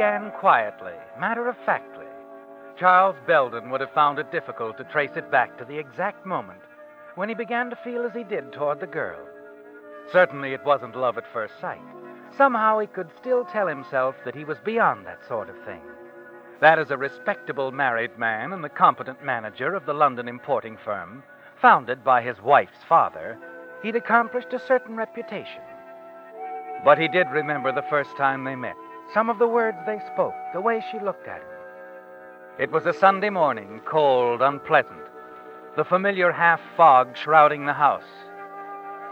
Began quietly, matter of factly. Charles Belden would have found it difficult to trace it back to the exact moment when he began to feel as he did toward the girl. Certainly it wasn't love at first sight. Somehow he could still tell himself that he was beyond that sort of thing. That as a respectable married man and the competent manager of the London importing firm, founded by his wife's father, he'd accomplished a certain reputation. But he did remember the first time they met, some of the words they spoke, the way she looked at him. It was a Sunday morning, cold, unpleasant, the familiar half fog shrouding the house.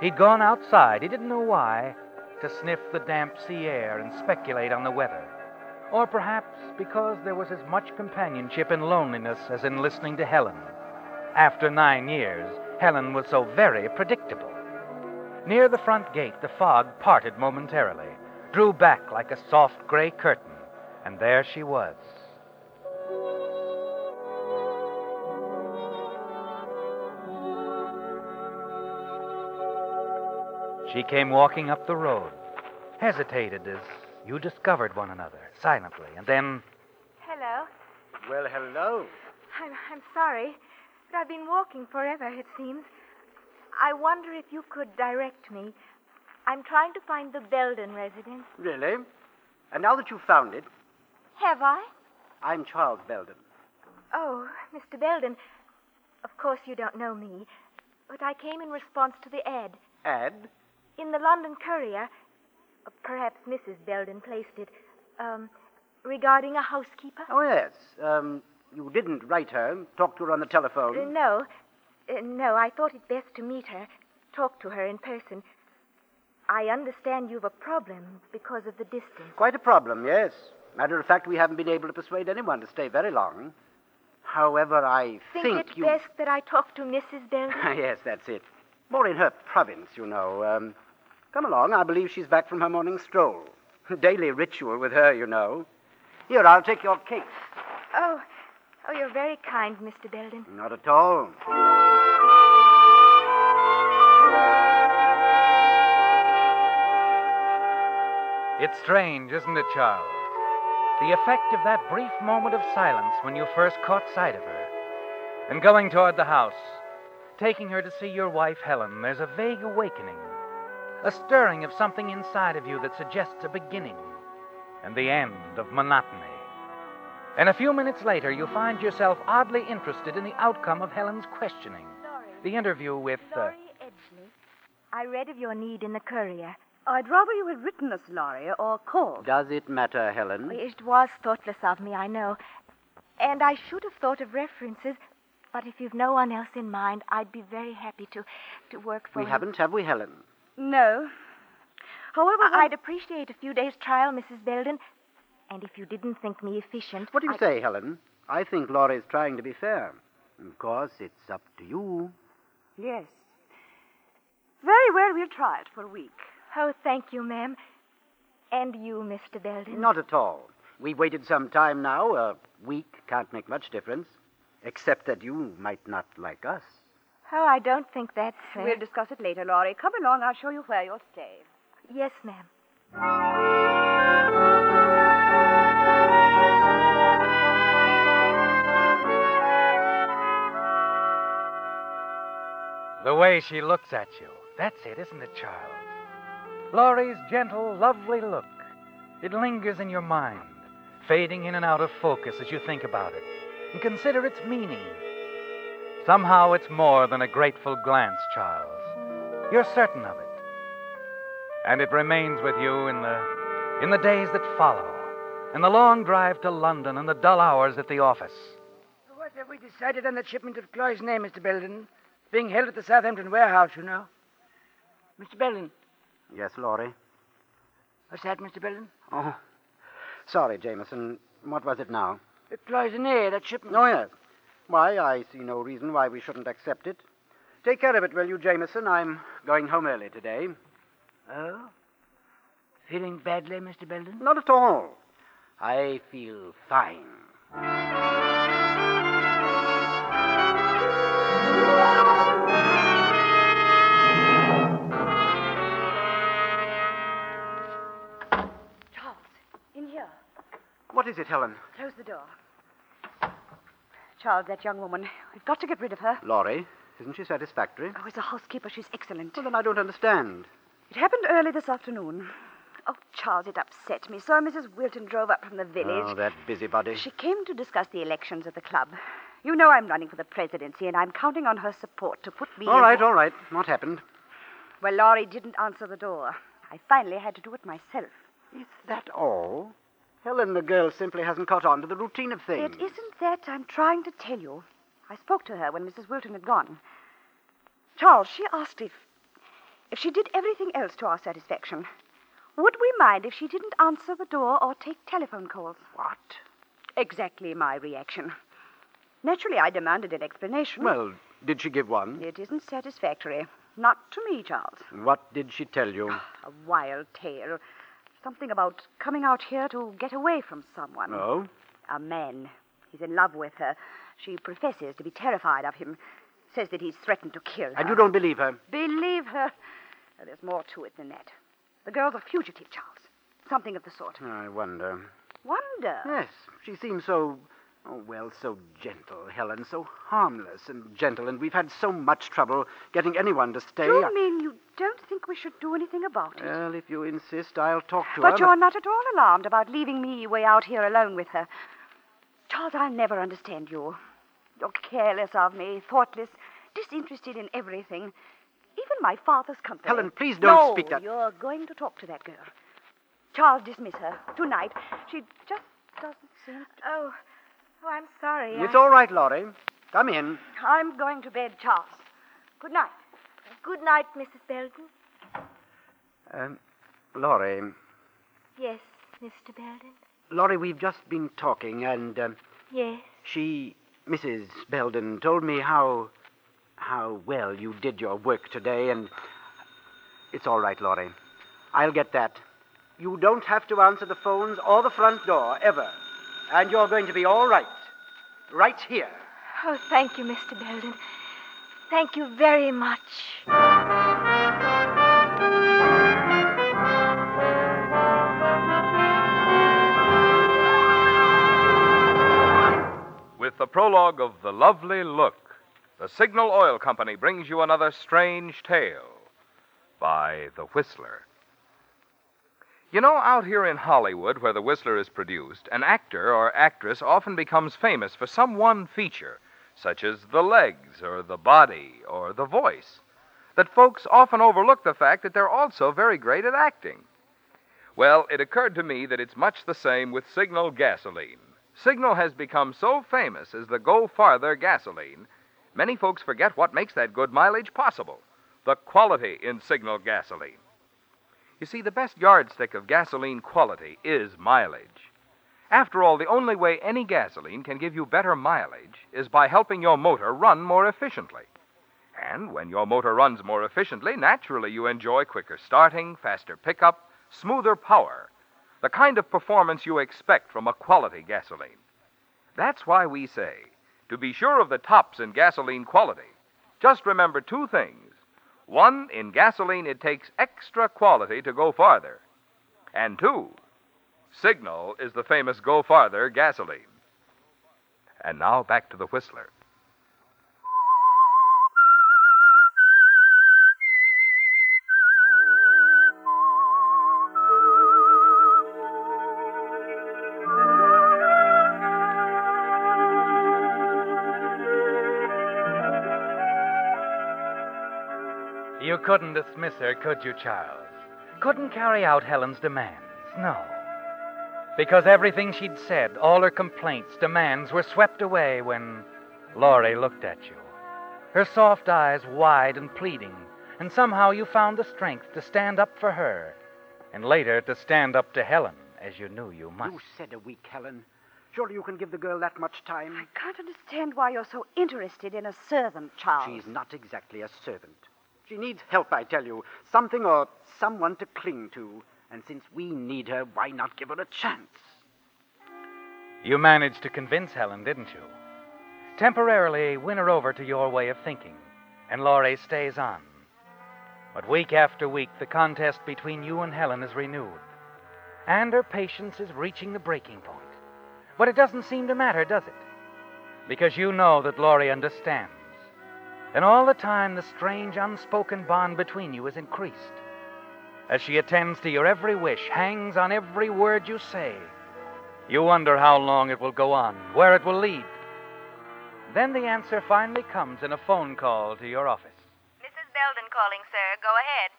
He'd gone outside, he didn't know why, to sniff the damp sea air and speculate on the weather. Or perhaps because there was as much companionship in loneliness as in listening to Helen. After nine years, Helen was so very predictable. Near the front gate, the fog parted momentarily, drew back like a soft gray curtain, and there she was. She came walking up the road, hesitated as you discovered one another silently, and then Hello. Well, hello. I'm, I'm sorry, but I've been walking forever, it seems. I wonder if you could direct me. I'm trying to find the Belden residence. Really? And now that you've found it, Have I? I'm Charles Belden. Oh, Mr. Belden. Of course you don't know me, but I came in response to the ad. Ad? In the London Courier, uh, perhaps Mrs. Belden placed it, um, regarding a housekeeper. Oh, yes. Um, you didn't write her, talk to her on the telephone. Uh, no. Uh, no, I thought it best to meet her, talk to her in person. I understand you've a problem because of the distance. Quite a problem, yes. Matter of fact, we haven't been able to persuade anyone to stay very long. However, I Think, think it's you. best that I talk to Mrs. Belden? yes, that's it. More in her province, you know. Um, come along. I believe she's back from her morning stroll. Daily ritual with her, you know. Here, I'll take your case. oh, oh, you're very kind, Mr. Belden. Not at all. It's strange, isn't it, Charles? The effect of that brief moment of silence when you first caught sight of her. And going toward the house, taking her to see your wife, Helen, there's a vague awakening, a stirring of something inside of you that suggests a beginning and the end of monotony. And a few minutes later, you find yourself oddly interested in the outcome of Helen's questioning. The interview with. Uh, Laurie Edgley. I read of your need in the Courier. I'd rather you had written us, Laurie, or called. Does it matter, Helen? It was thoughtless of me, I know. And I should have thought of references, but if you've no one else in mind, I'd be very happy to, to work for you. We you. haven't, have we, Helen? No. However, I- I'd appreciate a few days' trial, Mrs. Belden. And if you didn't think me efficient. What do you I- say, Helen? I think Laurie's trying to be fair. Of course, it's up to you. Yes. Very well, we'll try it for a week. Oh, thank you, ma'am. And you, Mr. Belden. Not at all. We've waited some time now. A week can't make much difference. Except that you might not like us. Oh, I don't think that's. Uh... We'll discuss it later, Laurie. Come along, I'll show you where you'll stay. Yes, ma'am. The way she looks at you. That's it, isn't it, Charles? Laurie's gentle, lovely look. It lingers in your mind, fading in and out of focus as you think about it and consider its meaning. Somehow it's more than a grateful glance, Charles. You're certain of it. And it remains with you in the in the days that follow, in the long drive to London and the dull hours at the office. What have we decided on the shipment of Cloisonne, Mr. Belden? Being held at the Southampton warehouse, you know. Mr. Belden. Yes, Laurie? What's that, Mr. Belden? Oh, sorry, Jameson. What was it now? It The Cloisonne, that shipment. Oh, yes. Why, I see no reason why we shouldn't accept it. Take care of it, will you, Jameson? I'm going home early today. Oh? Feeling badly, Mr. Belden? Not at all. I feel fine. Is it, Helen? Close the door. Charles, that young woman, we've got to get rid of her. Laurie, isn't she satisfactory? Oh, as a housekeeper, she's excellent. Well, then I don't understand. It happened early this afternoon. Oh, Charles, it upset me. So Mrs. Wilton drove up from the village. Oh, that busybody. She came to discuss the elections at the club. You know I'm running for the presidency, and I'm counting on her support to put me. All right, all right. What happened? Well, Laurie didn't answer the door. I finally had to do it myself. Is that all? Helen, the girl simply hasn't caught on to the routine of things. It isn't that I'm trying to tell you. I spoke to her when Mrs. Wilton had gone. Charles, she asked if if she did everything else to our satisfaction. Would we mind if she didn't answer the door or take telephone calls? What? Exactly my reaction. Naturally, I demanded an explanation. Well, did she give one? it isn't satisfactory. Not to me, Charles. What did she tell you? Ah, a wild tale. Something about coming out here to get away from someone. Oh? A man. He's in love with her. She professes to be terrified of him. Says that he's threatened to kill her. And you don't believe her? Believe her. There's more to it than that. The girl's a fugitive, Charles. Something of the sort. I wonder. Wonder. Yes, she seems so, oh, well, so gentle, Helen, so harmless and gentle, and we've had so much trouble getting anyone to stay. Do you mean you don't think we should do anything about it? Well, if you insist, I'll talk to but her. But you're not at all alarmed about leaving me way out here alone with her. Charles, I'll never understand you. You're careless of me, thoughtless, disinterested in everything. Even my father's company. Helen, please don't no, speak that- You're going to talk to that girl. Charles, dismiss her. Tonight. She just doesn't seem. Oh, oh, I'm sorry. It's I- all right, Laurie. Come in. I'm going to bed, Charles. Good night. Good night, Mrs. Belden. Um, Laurie, Yes, Mr. Belden. Laurie, we've just been talking, and um, Yes. she, Mrs. Belden, told me how, how well you did your work today, and it's all right, Laurie. I'll get that. You don't have to answer the phones or the front door ever, and you're going to be all right, right here. Oh, thank you, Mr. Belden. Thank you very much. With the prologue of The Lovely Look, the Signal Oil Company brings you another strange tale by The Whistler. You know, out here in Hollywood, where The Whistler is produced, an actor or actress often becomes famous for some one feature, such as the legs, or the body, or the voice, that folks often overlook the fact that they're also very great at acting. Well, it occurred to me that it's much the same with Signal gasoline. Signal has become so famous as the Go Farther gasoline, many folks forget what makes that good mileage possible the quality in Signal gasoline. You see, the best yardstick of gasoline quality is mileage. After all, the only way any gasoline can give you better mileage is by helping your motor run more efficiently. And when your motor runs more efficiently, naturally you enjoy quicker starting, faster pickup, smoother power, the kind of performance you expect from a quality gasoline. That's why we say to be sure of the tops in gasoline quality, just remember two things. One, in gasoline, it takes extra quality to go farther. And two, Signal is the famous Go Farther gasoline. And now back to the Whistler. Couldn't dismiss her, could you, Charles? Couldn't carry out Helen's demands. No. Because everything she'd said, all her complaints, demands, were swept away when Laurie looked at you. Her soft eyes wide and pleading, and somehow you found the strength to stand up for her, and later to stand up to Helen, as you knew you must. You said a week, Helen. Surely you can give the girl that much time. I can't understand why you're so interested in a servant, Charles. She's not exactly a servant. She needs help, I tell you. Something or someone to cling to. And since we need her, why not give her a chance? You managed to convince Helen, didn't you? Temporarily win her over to your way of thinking, and Laurie stays on. But week after week, the contest between you and Helen is renewed, and her patience is reaching the breaking point. But it doesn't seem to matter, does it? Because you know that Laurie understands. And all the time, the strange, unspoken bond between you is increased. As she attends to your every wish, hangs on every word you say, you wonder how long it will go on, where it will lead. Then the answer finally comes in a phone call to your office. Mrs. Belden calling, sir. Go ahead.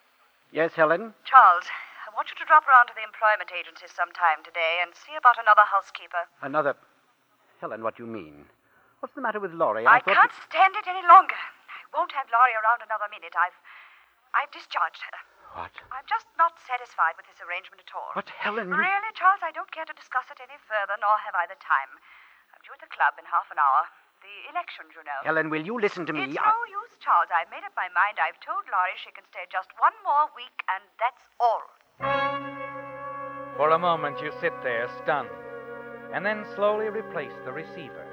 Yes, Helen? Charles, I want you to drop around to the employment agency sometime today and see about another housekeeper. Another. Helen, what do you mean? What's the matter with Laurie? I, thought can't stand it any longer. I won't have Laurie around another minute. I've. I've discharged her. What? I'm just not satisfied with this arrangement at all. But, Helen. you- Really, Charles, I don't care to discuss it any further, nor have I the time. I'm due at the club in half an hour. The elections, you know. Helen, will you listen to me? It's I- no use, Charles. I've made up my mind. I've told Laurie she can stay just one more week, and that's all. For a moment, you sit there stunned, and then slowly replace the receiver.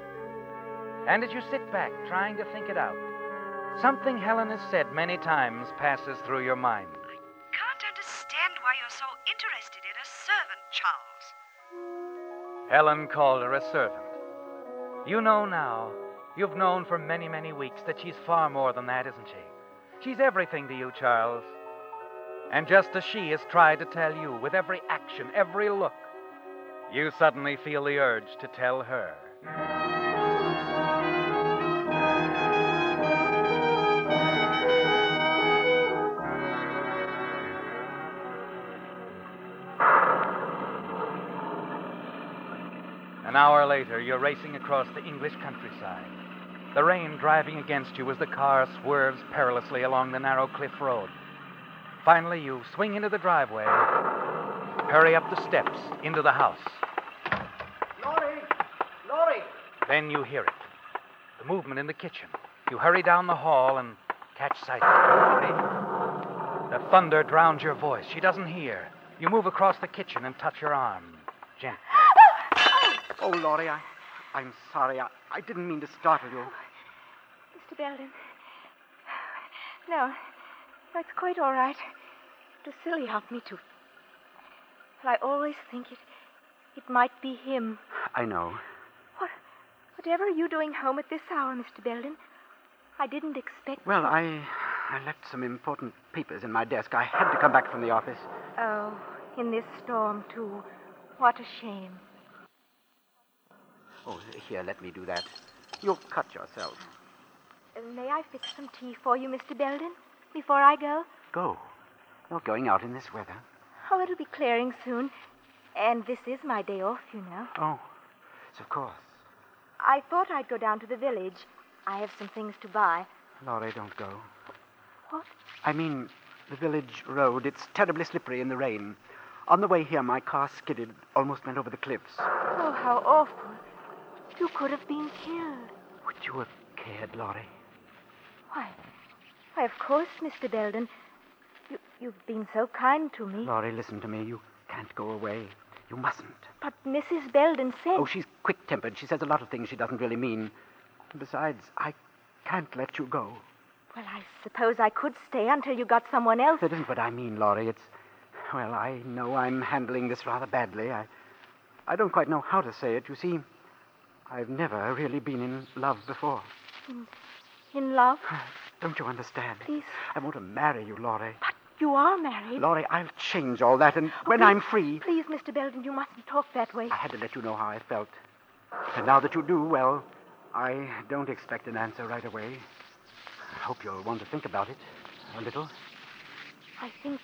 And as you sit back, trying to think it out, something Helen has said many times passes through your mind. I can't understand why you're so interested in a servant, Charles. Helen called her a servant. You know now, you've known for many, many weeks that she's far more than that, isn't she? She's everything to you, Charles. And just as she has tried to tell you with every action, every look, you suddenly feel the urge to tell her. An hour later, you're racing across the English countryside. The rain driving against you as the car swerves perilously along the narrow cliff road. Finally, you swing into the driveway, hurry up the steps into the house. Laurie! Laurie! Then you hear it the movement in the kitchen. You hurry down the hall and catch sight of Laurie. The thunder drowns your voice. She doesn't hear. You move across the kitchen and touch her arm gently. Oh, Laurie, I, I'm sorry. I, I didn't mean to startle you. Mr. Belden. No, no, it's quite all right. Drusilla helped me to. But I always think it, it might be him. I know. What, whatever are you doing home at this hour, Mr. Belden? I didn't expect. Well, I, I left some important papers in my desk. I had to come back from the office. Oh, in this storm too. What a shame. Oh, here, let me do that. You'll cut yourself. Uh, may I fix some tea for you, Mr. Belden, before I go? Go. You're going out in this weather. Oh, it'll be clearing soon. And this is my day off, you know. Oh, yes, of course. I thought I'd go down to the village. I have some things to buy. Laurie, don't go. What? I mean, the village road. It's terribly slippery in the rain. On the way here, my car skidded, almost went over the cliffs. Oh, how awful. You could have been killed. Would you have cared, Laurie? Why, why, of course, Mr. Belden. You, you've been so kind to me. Laurie, listen to me. You can't go away. You mustn't. But Mrs. Belden said. Oh, she's quick tempered. She says a lot of things she doesn't really mean. Besides, I can't let you go. Well, I suppose I could stay until you got someone else. That isn't what I mean, Laurie. It's. Well, I know I'm handling this rather badly. I. I don't quite know how to say it. You see, I've never really been in love before. In, in love? Don't you understand? Please. I want to marry you, Laurie. But you are married. Laurie, I'll change all that, and Oh, when please- I'm free. Please, Mr. Belden, you mustn't talk that way. I had to let you know how I felt. And now that you do, well, I don't expect an answer right away. I hope you'll want to think about it a little. I think.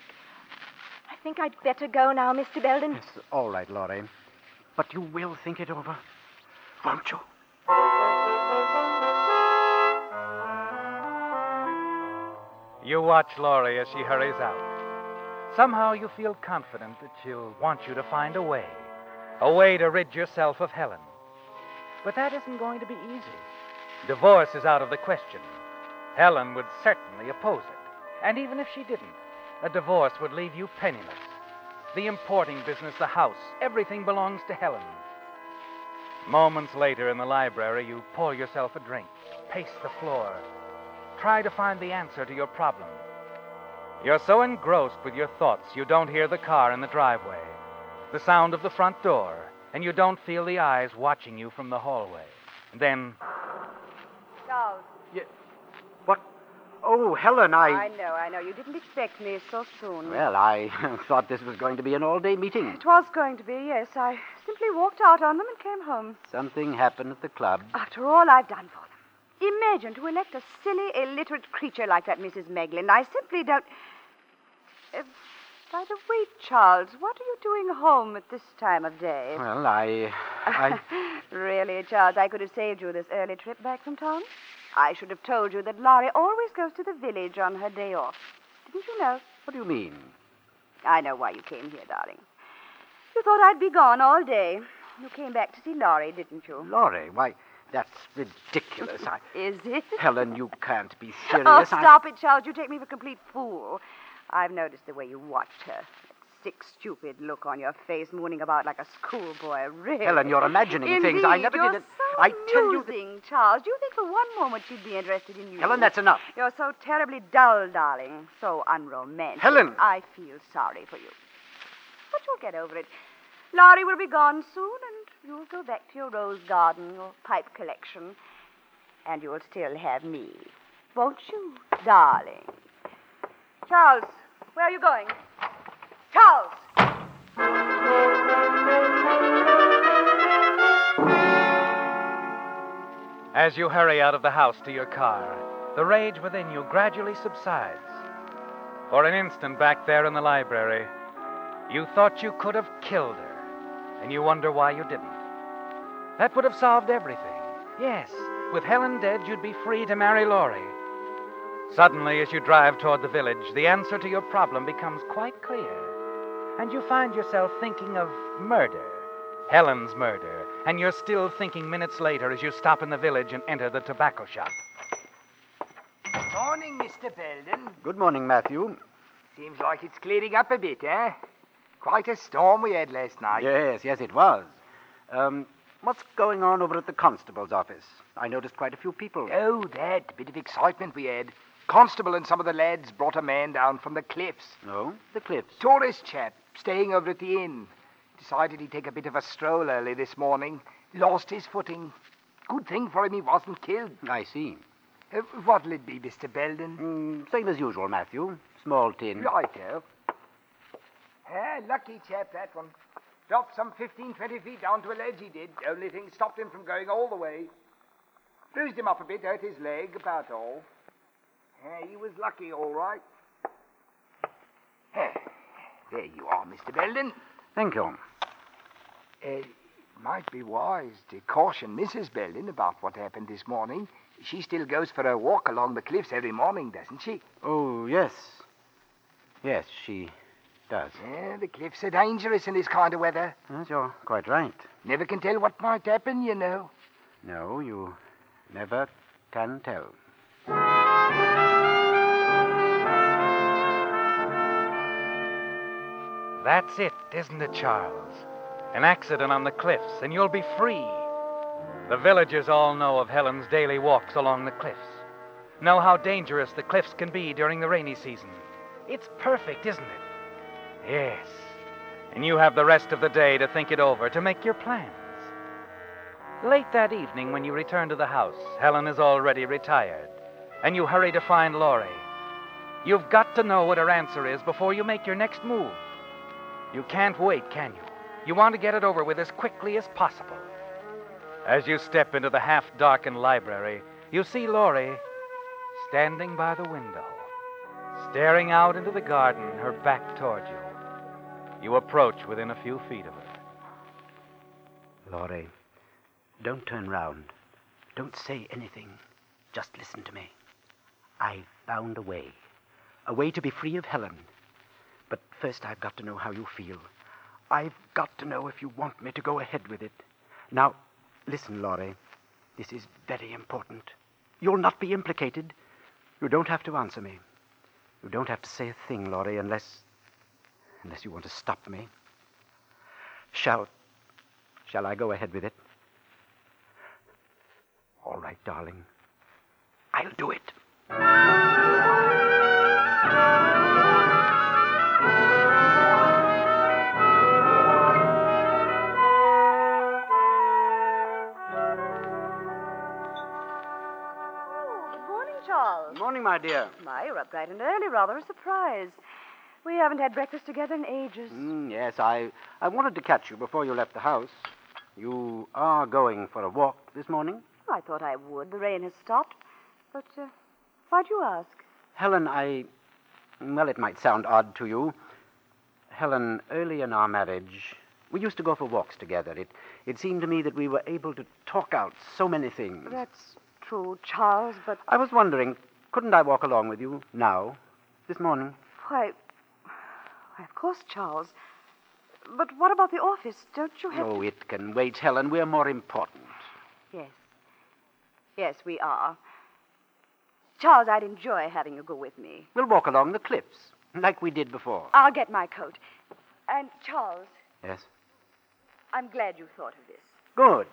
I think I'd better go now, Mr. Belden. It's all right, Laurie. But you will think it over, won't you? You watch Laurie as she hurries out. Somehow you feel confident that she'll want you to find a way, a way to rid yourself of Helen. But that isn't going to be easy. Divorce is out of the question. Helen would certainly oppose it. And even if she didn't, a divorce would leave you penniless. The importing business, the house, everything belongs to Helen. Moments later in the library, you pour yourself a drink, pace the floor, try to find the answer to your problem. You're so engrossed with your thoughts, you don't hear the car in the driveway, the sound of the front door, and you don't feel the eyes watching you from the hallway. Then, Charles. What? Oh, Helen, I. I know, I know. You didn't expect me so soon. Well, I thought this was going to be an all day meeting. It was going to be, yes. I simply walked out on them and came home. Something happened at the club. After all I've done for them. Imagine to elect a silly, illiterate creature like that Mrs. Meglin. I simply don't. Uh, by the way, Charles, what are you doing home at this time of day? Well, I. I. really, Charles, I could have saved you this early trip back from town. I should have told you that Laurie always goes to the village on her day off. Didn't you know? What do you mean? I know why you came here, darling. You thought I'd be gone all day. You came back to see Laurie, didn't you? Laurie, why, that's ridiculous. I. Is it? Helen, you can't be oh, serious. Oh, I- stop it, Charles. You take me for a complete fool. I've noticed the way you watched her. Sick, stupid look on your face, mooning about like a schoolboy. Really. Helen, you're imagining Indeed, things. I never you're did it. So I tell you that. Charles. Do you think for one moment she'd be interested in you? Helen, that's enough. You're so terribly dull, darling. So unromantic. Helen! I feel sorry for you. But you'll get over it. Laurie will be gone soon, and you'll go back to your rose garden, your pipe collection. And you'll still have me. Won't you, darling? Charles, where are you going? Charles! as you hurry out of the house to your car, the rage within you gradually subsides. For an instant back there in the library, you thought you could have killed her, and you wonder why you didn't. That would have solved everything. Yes, with Helen dead, you'd be free to marry Laurie. Suddenly, as you drive toward the village, the answer to your problem becomes quite clear. And you find yourself thinking of murder, Helen's murder, and you're still thinking minutes later as you stop in the village and enter the tobacco shop. Morning, Mr. Belden. Good morning, Matthew. Seems like it's clearing up a bit, eh? Quite a storm we had last night. Yes, yes, it was. Um, what's going on over at the constable's office? I noticed quite a few people. Oh, that bit of excitement we had. Constable and some of the lads brought a man down from the cliffs. No, the cliffs. Tourist chap, staying over at the inn. Decided he'd take a bit of a stroll early this morning. Lost his footing. Good thing for him he wasn't killed. I see. Uh, what'll it be, Mr. Belden? Mm, same as usual, Matthew. Small tin. Righto. Ah, lucky chap, that one. Dropped some 15, 20 feet down to a ledge, he did. Only thing stopped him from going all the way. Bruised him up a bit, hurt his leg, about all. Ah, he was lucky, all right. Ah, there you are, Mr. Belden. Thank you. Uh, it might be wise to caution Mrs. Belden about what happened this morning. She still goes for her walk along the cliffs every morning, doesn't she? Oh, yes. Yes, she does. Yeah, the cliffs are dangerous in this kind of weather. Yes, you're quite right. Never can tell what might happen, you know. No, you never can tell. That's it, isn't it, Charles? An accident on the cliffs, and you'll be free. The villagers all know of Helen's daily walks along the cliffs, know how dangerous the cliffs can be during the rainy season. It's perfect, isn't it? Yes. And you have the rest of the day to think it over, to make your plans. Late that evening, when you return to the house, Helen is already retired, and you hurry to find Laurie. You've got to know what her answer is before you make your next move. You can't wait, can you? You want to get it over with as quickly as possible. As you step into the half darkened library, you see Laurie standing by the window, staring out into the garden, her back toward you. You approach within a few feet of her. Laurie, don't turn round. Don't say anything. Just listen to me. I've found a way. A way to be free of Helen. But first, I've got to know how you feel. I've got to know if you want me to go ahead with it. Now, listen, Laurie. This is very important. You'll not be implicated. You don't have to answer me. You don't have to say a thing, Laurie, unless. unless you want to stop me. Shall. shall I go ahead with it? All right, darling. I'll do it. My dear. My, you're up bright and early. Rather a surprise. We haven't had breakfast together in ages. Mm, yes, I, I wanted to catch you before you left the house. You are going for a walk this morning? I thought I would. The rain has stopped. But uh, why'd you ask? Helen, I. Well, it might sound odd to you. Helen, early in our marriage, we used to go for walks together. It, it seemed to me that we were able to talk out so many things. That's true, Charles, but I was wondering, couldn't I walk along with you now, this morning? why. Why, of course, Charles. But what about the office? Don't you have. Oh, it can wait, Helen. We're more important. Yes. Yes, we are. Charles, I'd enjoy having you go with me. We'll walk along the cliffs, like we did before. I'll get my coat. And, Charles, Yes? I'm glad you thought of this. Good.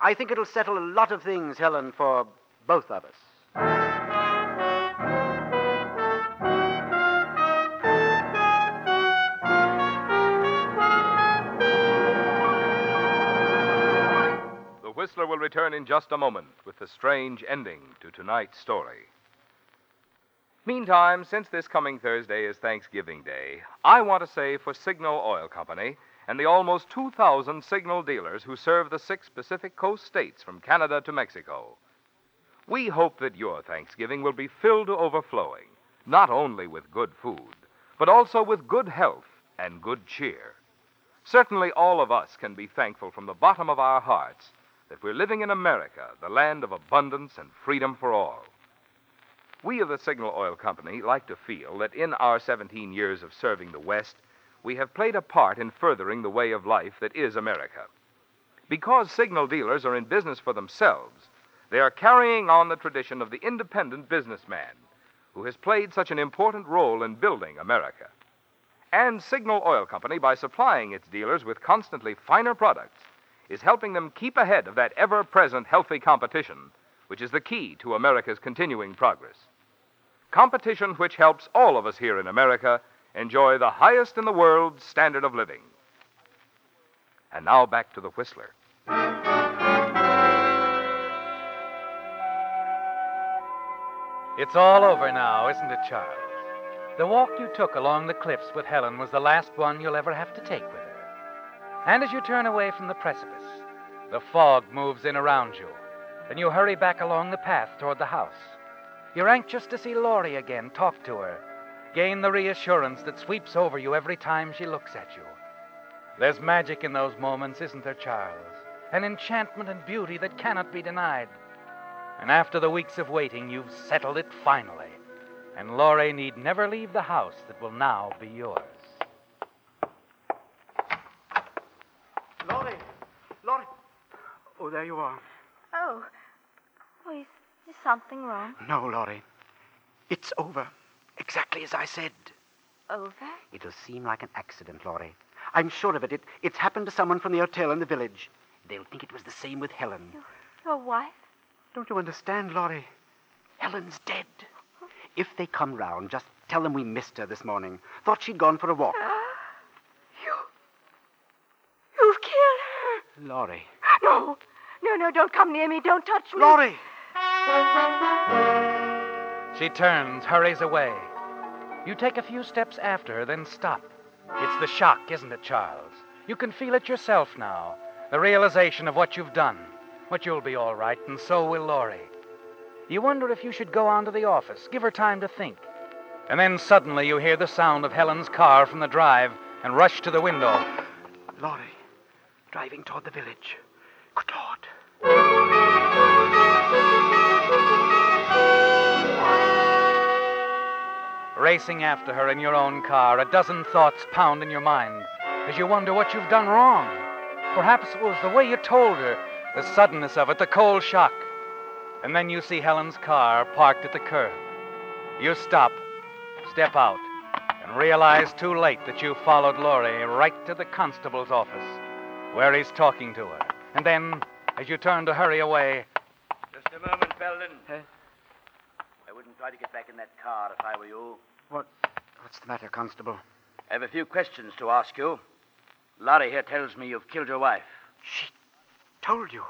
I think it'll settle a lot of things, Helen, for both of us. Whistler will return in just a moment with the strange ending to tonight's story. Meantime, since this coming Thursday is Thanksgiving Day, I want to say for Signal Oil Company and the almost 2,000 signal dealers who serve the six Pacific Coast states from Canada to Mexico. We hope that your Thanksgiving will be filled to overflowing, not only with good food, but also with good health and good cheer. Certainly, all of us can be thankful from the bottom of our hearts that we're living in America, the land of abundance and freedom for all. We of the Signal Oil Company like to feel that in our 17 years of serving the West, we have played a part in furthering the way of life that is America. Because signal dealers are in business for themselves, they are carrying on the tradition of the independent businessman who has played such an important role in building America. And Signal Oil Company, by supplying its dealers with constantly finer products, is helping them keep ahead of that ever present healthy competition, which is the key to America's continuing progress. Competition which helps all of us here in America enjoy the highest in the world standard of living. And now back to the Whistler. It's all over now, isn't it, Charles? The walk you took along the cliffs with Helen was the last one you'll ever have to take with. And as you turn away from the precipice, the fog moves in around you, and you hurry back along the path toward the house. You're anxious to see Laurie again, talk to her, gain the reassurance that sweeps over you every time she looks at you. There's magic in those moments, isn't there, Charles? An enchantment and beauty that cannot be denied. And after the weeks of waiting, you've settled it finally. and Laurie need never leave the house that will now be yours. Laurie! Laurie! Oh, there you are. Oh. Oh, is, is something wrong? No, Laurie. It's over. Exactly as I said. Over? It'll seem like an accident, Laurie. I'm sure of it. it. It's happened to someone from the hotel in the village. They'll think it was the same with Helen. Your wife? Don't you understand, Laurie? Helen's dead. If they come round, just tell them we missed her this morning. Thought she'd gone for a walk. You. You've killed her. Laurie. No. No, no, don't come near me. Don't touch me. Laurie! She turns, hurries away. You take a few steps after her, then stop. It's the shock, isn't it, Charles? You can feel it yourself now. The realization of what you've done. But you'll be all right, and so will Laurie. You wonder if you should go on to the office, give her time to think. And then suddenly you hear the sound of Helen's car from the drive and rush to the window. Laurie, driving toward the village. Racing after her in your own car, a dozen thoughts pound in your mind as you wonder what you've done wrong. Perhaps it was the way you told her, the suddenness of it, the cold shock. And then you see Helen's car parked at the curb. You stop, step out, and realize too late that you followed Laurie right to the constable's office, where he's talking to her. And then, as you turn to hurry away, Just a moment, Belden. I wouldn't try to get back in that car if I were you. What? What's the matter, Constable? I have a few questions to ask you. Laurie here tells me you've killed your wife. She told you.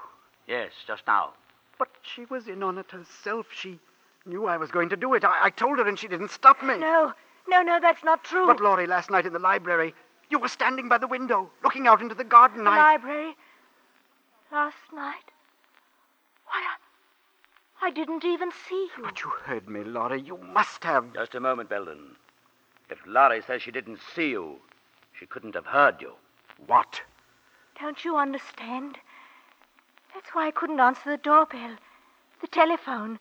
Yes, just now. But she was in on it herself. She knew I was going to do it. I, I told her, and she didn't stop me. No, no, no, that's not true. But, Laurie, last night in the library, you were standing by the window, looking out into the garden. the I. library. Last night. Why, I, I didn't even see you. But you heard me, Laurie. You must have. Just a moment, Belden. If Laurie says she didn't see you, she couldn't have heard you. What? Don't you understand? That's why I couldn't answer the doorbell, the telephone.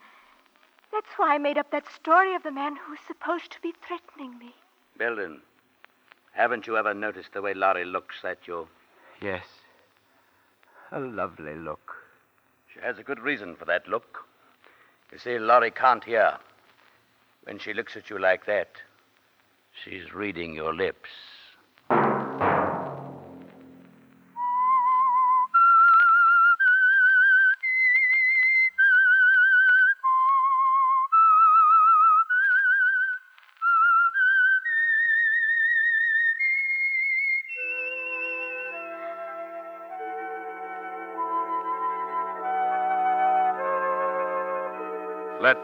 That's why I made up that story of the man who was supposed to be threatening me. Belden, haven't you ever noticed the way Laurie looks at you? Yes. A lovely look. She has a good reason for that look. You see, Laurie can't hear. When she looks at you like that, she's reading your lips.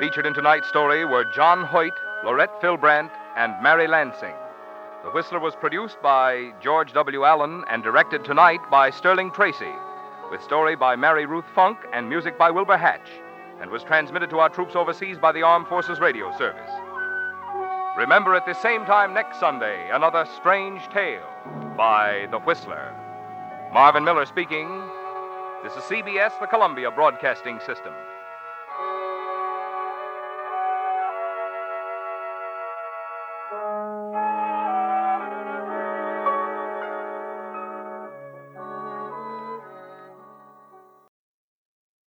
Featured in tonight's story were John Hoyt, Laurette Fillbrandt, and Mary Lansing. The Whistler was produced by George W. Allen and directed tonight by Sterling Tracy, with story by Mary Ruth Funk and music by Wilbur Hatch, and was transmitted to our troops overseas by the Armed Forces Radio Service. Remember at the same time next Sunday, another strange tale by The Whistler. Marvin Miller speaking. This is CBS, the Columbia Broadcasting System.